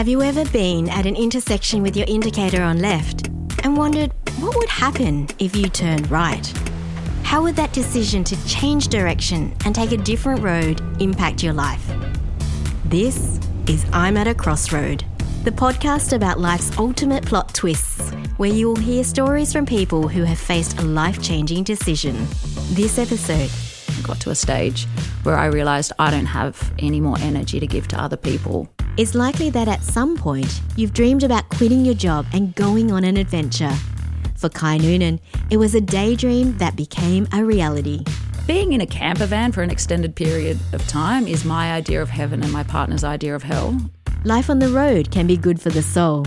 Have you ever been at an intersection with your indicator on left and wondered what would happen if you turned right? How would that decision to change direction and take a different road impact your life? This is I'm at a Crossroad, the podcast about life's ultimate plot twists, where you will hear stories from people who have faced a life changing decision. This episode got to a stage where I realised I don't have any more energy to give to other people. It's likely that at some point you've dreamed about quitting your job and going on an adventure. For Kai Noonan, it was a daydream that became a reality. Being in a camper van for an extended period of time is my idea of heaven and my partner's idea of hell. Life on the road can be good for the soul,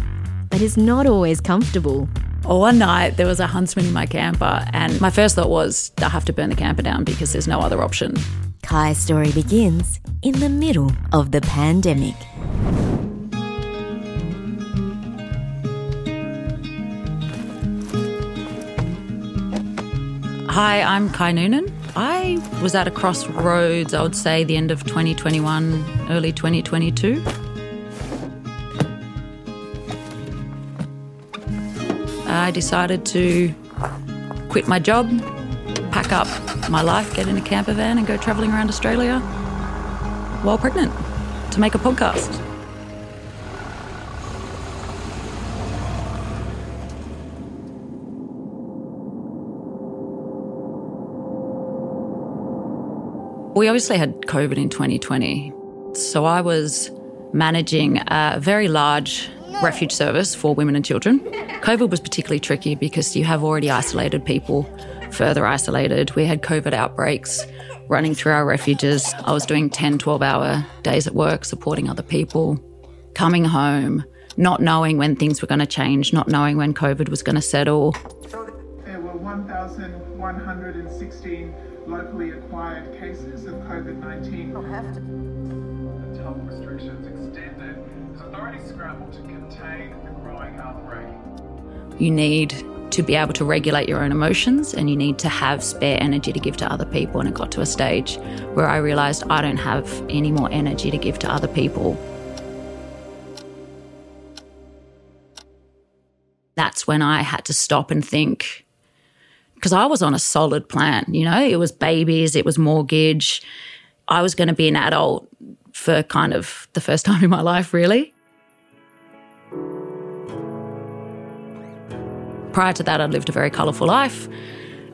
but it's not always comfortable. Well, one night there was a huntsman in my camper, and my first thought was, I have to burn the camper down because there's no other option. Kai's story begins in the middle of the pandemic. Hi, I'm Kai Noonan. I was at a crossroads, I would say, the end of 2021, early 2022. I decided to quit my job, pack up my life, get in a camper van, and go travelling around Australia while pregnant to make a podcast. We obviously had COVID in 2020. So I was managing a very large refuge service for women and children. COVID was particularly tricky because you have already isolated people, further isolated. We had COVID outbreaks running through our refuges. I was doing 10, 12 hour days at work, supporting other people, coming home, not knowing when things were going to change, not knowing when COVID was going to settle. There were 1,116 locally acquired cases of COVID 19. Health restrictions extended as authorities scrambled to contain the growing outbreak. You need to be able to regulate your own emotions and you need to have spare energy to give to other people. And it got to a stage where I realized I don't have any more energy to give to other people. That's when I had to stop and think because I was on a solid plan, you know, it was babies, it was mortgage. I was going to be an adult for kind of the first time in my life, really. Prior to that, I'd lived a very colourful life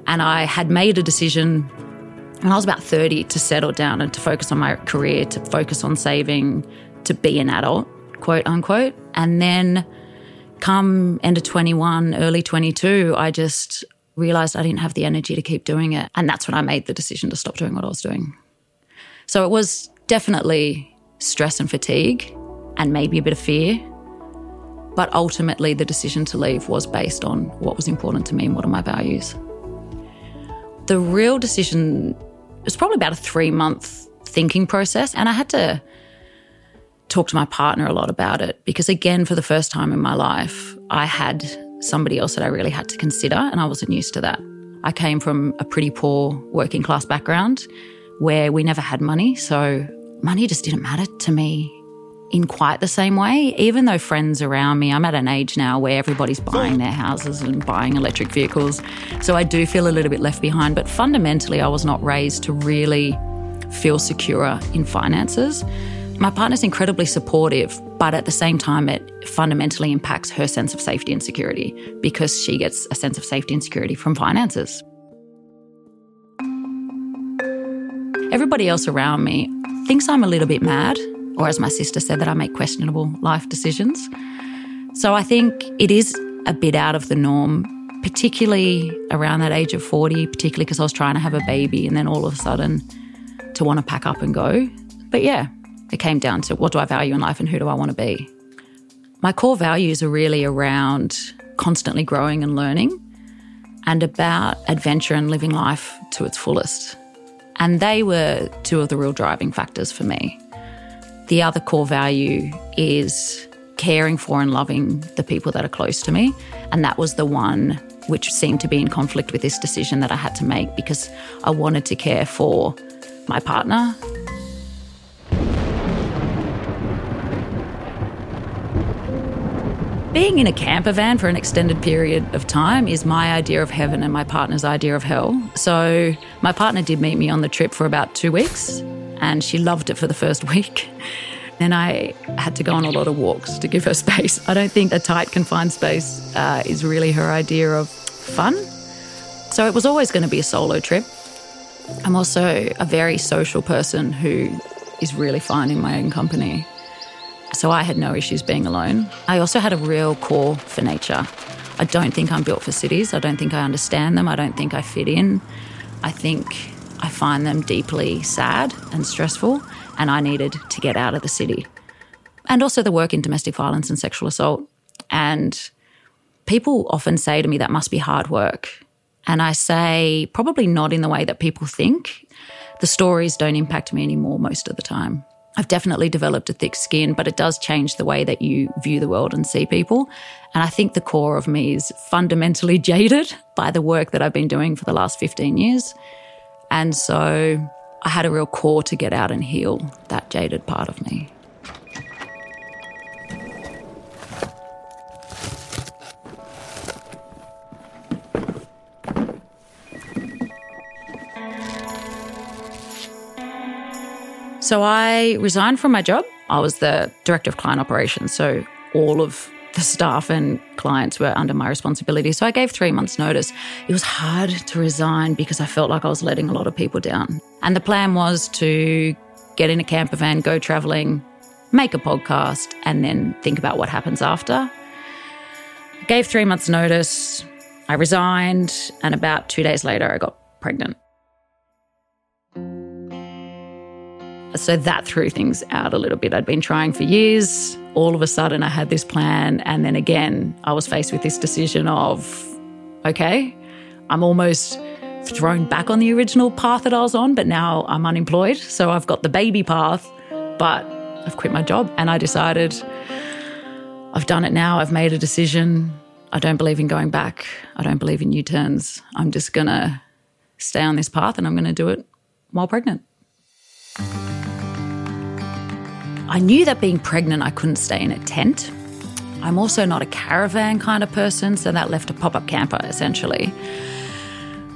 and I had made a decision when I was about 30 to settle down and to focus on my career, to focus on saving, to be an adult, quote unquote. And then come end of 21, early 22, I just realized I didn't have the energy to keep doing it. And that's when I made the decision to stop doing what I was doing. So it was definitely stress and fatigue and maybe a bit of fear. But ultimately, the decision to leave was based on what was important to me and what are my values. The real decision was probably about a three month thinking process. And I had to talk to my partner a lot about it because, again, for the first time in my life, I had somebody else that I really had to consider, and I wasn't used to that. I came from a pretty poor working class background where we never had money. So money just didn't matter to me in quite the same way. Even though friends around me, I'm at an age now where everybody's buying their houses and buying electric vehicles. So I do feel a little bit left behind. But fundamentally, I was not raised to really feel secure in finances. My partner's incredibly supportive, but at the same time, it fundamentally impacts her sense of safety and security because she gets a sense of safety and security from finances. Everybody else around me thinks I'm a little bit mad, or as my sister said, that I make questionable life decisions. So I think it is a bit out of the norm, particularly around that age of 40, particularly because I was trying to have a baby and then all of a sudden to want to pack up and go. But yeah, it came down to what do I value in life and who do I want to be. My core values are really around constantly growing and learning and about adventure and living life to its fullest. And they were two of the real driving factors for me. The other core value is caring for and loving the people that are close to me. And that was the one which seemed to be in conflict with this decision that I had to make because I wanted to care for my partner. being in a camper van for an extended period of time is my idea of heaven and my partner's idea of hell. So, my partner did meet me on the trip for about two weeks, and she loved it for the first week. Then I had to go on a lot of walks to give her space. I don't think a tight, confined space uh, is really her idea of fun. So, it was always going to be a solo trip. I'm also a very social person who is really fine in my own company. So I had no issues being alone. I also had a real core for nature. I don't think I'm built for cities. I don't think I understand them. I don't think I fit in. I think I find them deeply sad and stressful, and I needed to get out of the city. And also the work in domestic violence and sexual assault. And people often say to me that must be hard work. And I say, probably not in the way that people think. The stories don't impact me anymore most of the time. I've definitely developed a thick skin, but it does change the way that you view the world and see people. And I think the core of me is fundamentally jaded by the work that I've been doing for the last 15 years. And so I had a real core to get out and heal that jaded part of me. So I resigned from my job. I was the director of client operations. So all of the staff and clients were under my responsibility. So I gave three months' notice. It was hard to resign because I felt like I was letting a lot of people down. And the plan was to get in a camper van, go traveling, make a podcast, and then think about what happens after. I gave three months' notice. I resigned. And about two days later, I got pregnant. So that threw things out a little bit. I'd been trying for years. All of a sudden, I had this plan. And then again, I was faced with this decision of, okay, I'm almost thrown back on the original path that I was on, but now I'm unemployed. So I've got the baby path, but I've quit my job. And I decided I've done it now. I've made a decision. I don't believe in going back. I don't believe in U turns. I'm just going to stay on this path and I'm going to do it while pregnant. I knew that being pregnant, I couldn't stay in a tent. I'm also not a caravan kind of person, so that left a pop up camper essentially.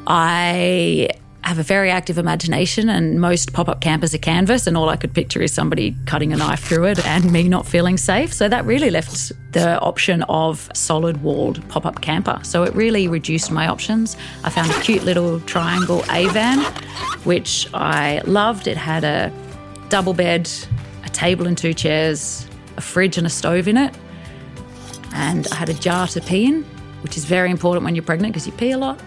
I have a very active imagination, and most pop up campers are canvas, and all I could picture is somebody cutting a knife through it and me not feeling safe. So that really left the option of solid walled pop up camper. So it really reduced my options. I found a cute little triangle A van, which I loved. It had a double bed, a table and two chairs, a fridge and a stove in it. And I had a jar to pee in, which is very important when you're pregnant because you pee a lot.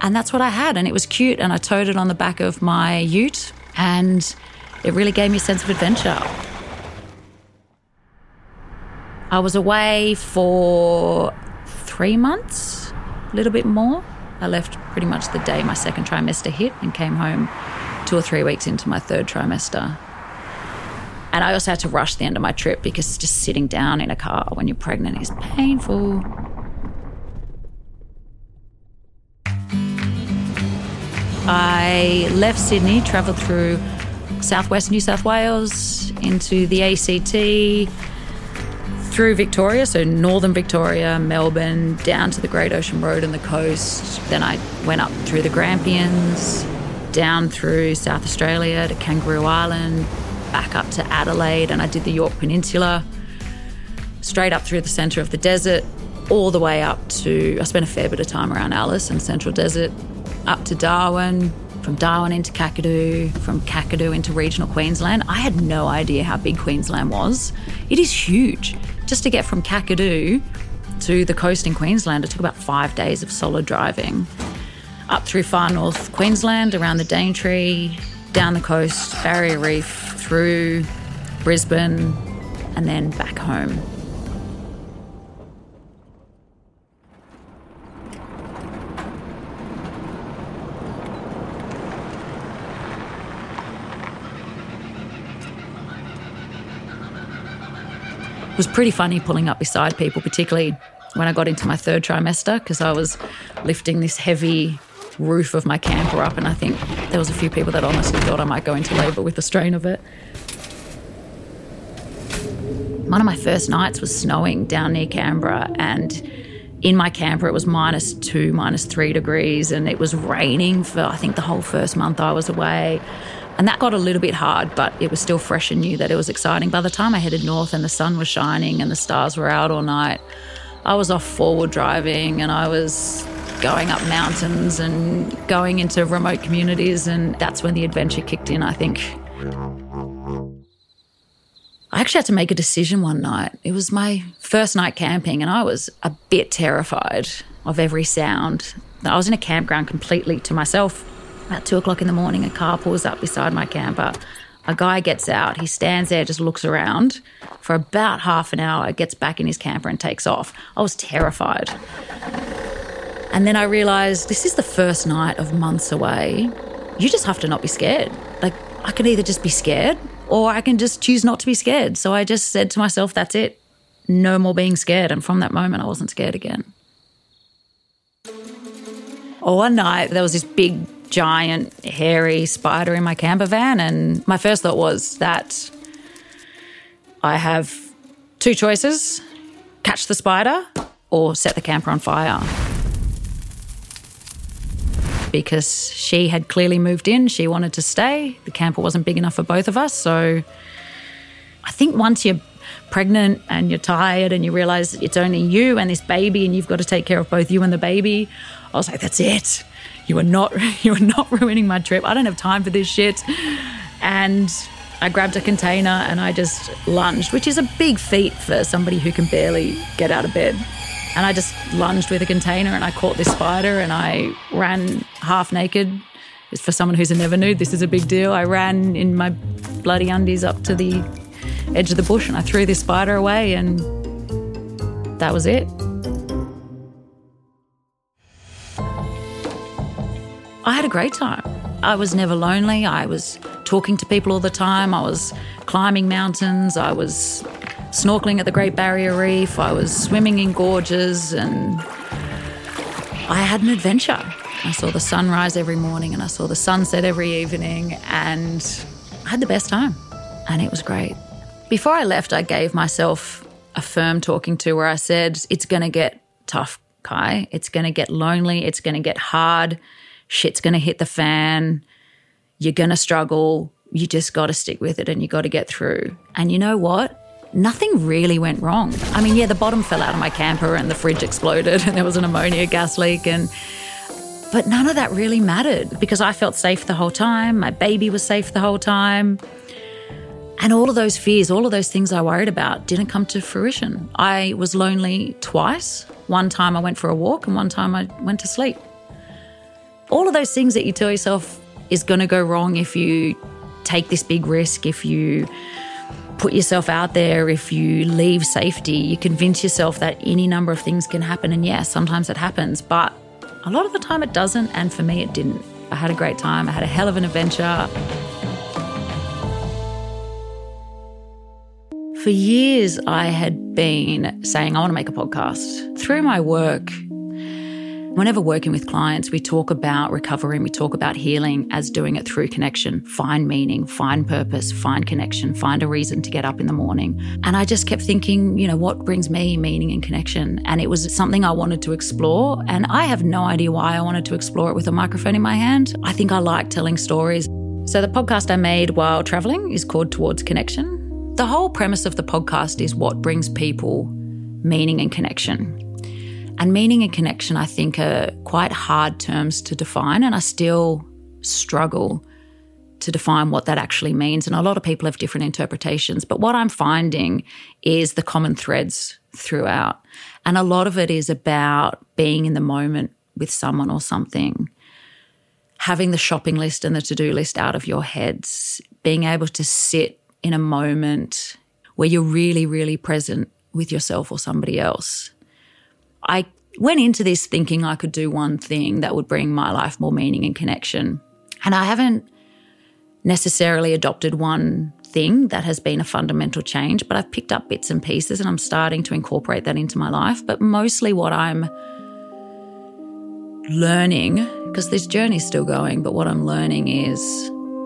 And that's what I had. And it was cute. And I towed it on the back of my ute. And it really gave me a sense of adventure. I was away for three months, a little bit more. I left pretty much the day my second trimester hit and came home two or three weeks into my third trimester. And I also had to rush the end of my trip because just sitting down in a car when you're pregnant is painful. I left Sydney, travelled through southwest New South Wales into the ACT, through Victoria, so northern Victoria, Melbourne, down to the Great Ocean Road and the coast. Then I went up through the Grampians, down through South Australia to Kangaroo Island, back up to Adelaide and I did the Yorke Peninsula, straight up through the centre of the desert, all the way up to, I spent a fair bit of time around Alice and Central Desert, up to Darwin, from Darwin into Kakadu, from Kakadu into regional Queensland. I had no idea how big Queensland was. It is huge. Just to get from Kakadu to the coast in Queensland, it took about five days of solid driving. Up through far north Queensland, around the Daintree, down the coast, Barrier Reef, through Brisbane, and then back home. Was pretty funny pulling up beside people, particularly when I got into my third trimester, because I was lifting this heavy roof of my camper up, and I think there was a few people that honestly thought I might go into labour with the strain of it. One of my first nights was snowing down near Canberra, and in my camper it was minus two, minus three degrees, and it was raining for I think the whole first month I was away. And that got a little bit hard, but it was still fresh and new that it was exciting. By the time I headed north and the sun was shining and the stars were out all night, I was off forward driving and I was going up mountains and going into remote communities. And that's when the adventure kicked in, I think. I actually had to make a decision one night. It was my first night camping, and I was a bit terrified of every sound. I was in a campground completely to myself. About two o'clock in the morning, a car pulls up beside my camper. A guy gets out. He stands there, just looks around for about half an hour, gets back in his camper and takes off. I was terrified. And then I realized this is the first night of months away. You just have to not be scared. Like, I can either just be scared or I can just choose not to be scared. So I just said to myself, that's it. No more being scared. And from that moment, I wasn't scared again. One night, there was this big giant hairy spider in my camper van. And my first thought was that I have two choices catch the spider or set the camper on fire. Because she had clearly moved in, she wanted to stay. The camper wasn't big enough for both of us. So I think once you're pregnant and you're tired and you realize it's only you and this baby and you've got to take care of both you and the baby, I was like, that's it you are not you are not ruining my trip. I don't have time for this shit. And I grabbed a container and I just lunged, which is a big feat for somebody who can barely get out of bed. And I just lunged with a container and I caught this spider and I ran half naked. It's for someone who's a never nude, this is a big deal. I ran in my bloody undies up to the edge of the bush and I threw this spider away and that was it. I had a great time. I was never lonely. I was talking to people all the time. I was climbing mountains. I was snorkeling at the Great Barrier Reef. I was swimming in gorges and I had an adventure. I saw the sunrise every morning and I saw the sunset every evening and I had the best time and it was great. Before I left, I gave myself a firm talking to where I said, It's going to get tough, Kai. It's going to get lonely. It's going to get hard shit's going to hit the fan. You're going to struggle. You just got to stick with it and you got to get through. And you know what? Nothing really went wrong. I mean, yeah, the bottom fell out of my camper and the fridge exploded and there was an ammonia gas leak and but none of that really mattered because I felt safe the whole time. My baby was safe the whole time. And all of those fears, all of those things I worried about didn't come to fruition. I was lonely twice. One time I went for a walk and one time I went to sleep all of those things that you tell yourself is going to go wrong if you take this big risk, if you put yourself out there, if you leave safety, you convince yourself that any number of things can happen. And yes, sometimes it happens, but a lot of the time it doesn't. And for me, it didn't. I had a great time, I had a hell of an adventure. For years, I had been saying, I want to make a podcast. Through my work, Whenever working with clients, we talk about recovery and we talk about healing as doing it through connection. Find meaning, find purpose, find connection, find a reason to get up in the morning. And I just kept thinking, you know, what brings me meaning and connection? And it was something I wanted to explore. And I have no idea why I wanted to explore it with a microphone in my hand. I think I like telling stories. So the podcast I made while traveling is called Towards Connection. The whole premise of the podcast is what brings people meaning and connection. And meaning and connection, I think, are quite hard terms to define, and I still struggle to define what that actually means. And a lot of people have different interpretations. But what I'm finding is the common threads throughout. And a lot of it is about being in the moment with someone or something, having the shopping list and the to do list out of your heads, being able to sit in a moment where you're really, really present with yourself or somebody else I went into this thinking I could do one thing that would bring my life more meaning and connection. And I haven't necessarily adopted one thing that has been a fundamental change, but I've picked up bits and pieces and I'm starting to incorporate that into my life. But mostly what I'm learning, because this journey's still going, but what I'm learning is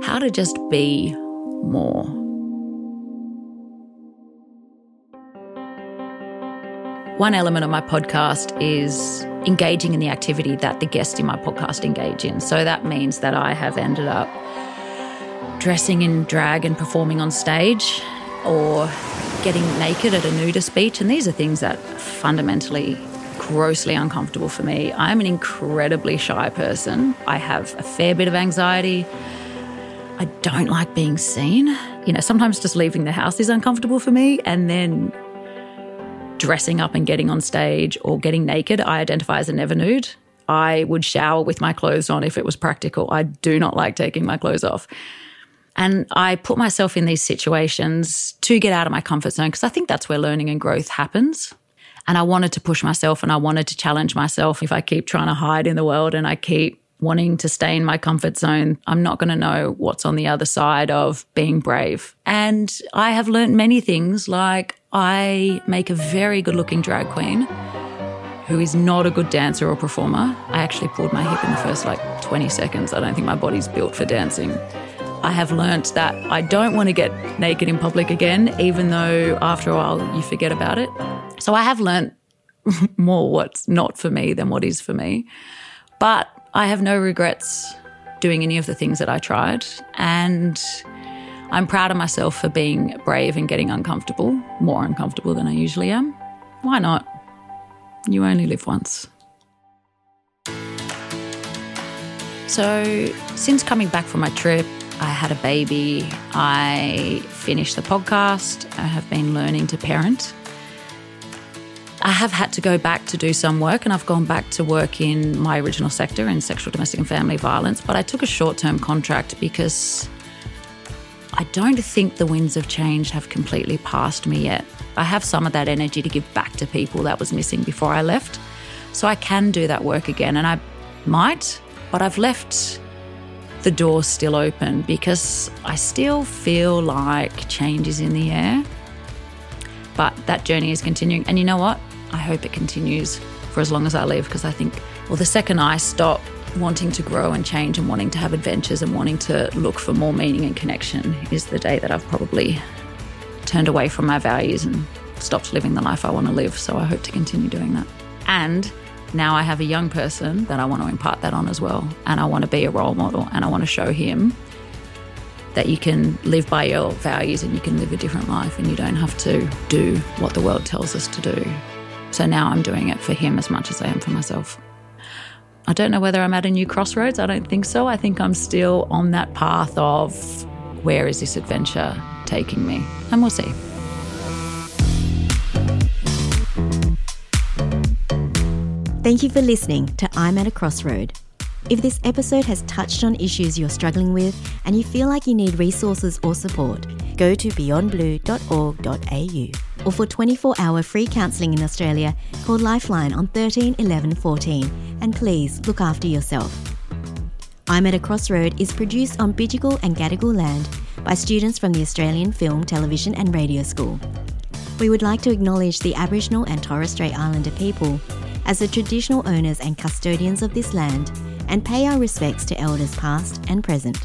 how to just be more. One element of my podcast is engaging in the activity that the guests in my podcast engage in. So that means that I have ended up dressing in drag and performing on stage or getting naked at a nudist beach. And these are things that fundamentally grossly uncomfortable for me. I'm an incredibly shy person. I have a fair bit of anxiety. I don't like being seen. You know, sometimes just leaving the house is uncomfortable for me. And then dressing up and getting on stage or getting naked, I identify as a never nude. I would shower with my clothes on if it was practical. I do not like taking my clothes off. And I put myself in these situations to get out of my comfort zone because I think that's where learning and growth happens. And I wanted to push myself and I wanted to challenge myself. If I keep trying to hide in the world and I keep wanting to stay in my comfort zone, I'm not going to know what's on the other side of being brave. And I have learned many things, like I make a very good looking drag queen who is not a good dancer or performer. I actually pulled my hip in the first like 20 seconds. I don't think my body's built for dancing. I have learnt that I don't want to get naked in public again, even though after a while you forget about it. So I have learnt more what's not for me than what is for me. But I have no regrets doing any of the things that I tried. And I'm proud of myself for being brave and getting uncomfortable, more uncomfortable than I usually am. Why not? You only live once. So, since coming back from my trip, I had a baby. I finished the podcast. I have been learning to parent. I have had to go back to do some work, and I've gone back to work in my original sector in sexual, domestic, and family violence. But I took a short term contract because I don't think the winds of change have completely passed me yet. I have some of that energy to give back to people that was missing before I left. So I can do that work again, and I might, but I've left the door still open because I still feel like change is in the air. But that journey is continuing. And you know what? I hope it continues for as long as I live because I think, well, the second I stop wanting to grow and change and wanting to have adventures and wanting to look for more meaning and connection is the day that I've probably turned away from my values and stopped living the life I want to live. So I hope to continue doing that. And now I have a young person that I want to impart that on as well. And I want to be a role model and I want to show him that you can live by your values and you can live a different life and you don't have to do what the world tells us to do. So now I'm doing it for him as much as I am for myself. I don't know whether I'm at a new crossroads. I don't think so. I think I'm still on that path of where is this adventure taking me? And we'll see. Thank you for listening to I'm at a Crossroad. If this episode has touched on issues you're struggling with and you feel like you need resources or support, go to beyondblue.org.au or for 24 hour free counselling in Australia, call Lifeline on 13 11 14 and please look after yourself. I'm at a Crossroad is produced on Bidjigal and Gadigal land by students from the Australian Film, Television and Radio School. We would like to acknowledge the Aboriginal and Torres Strait Islander people as the traditional owners and custodians of this land and pay our respects to elders past and present.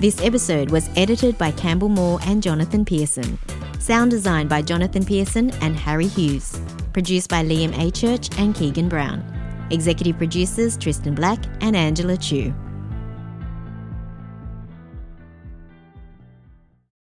This episode was edited by Campbell Moore and Jonathan Pearson. Sound designed by Jonathan Pearson and Harry Hughes. Produced by Liam Achurch and Keegan Brown. Executive producers Tristan Black and Angela Tjeuw.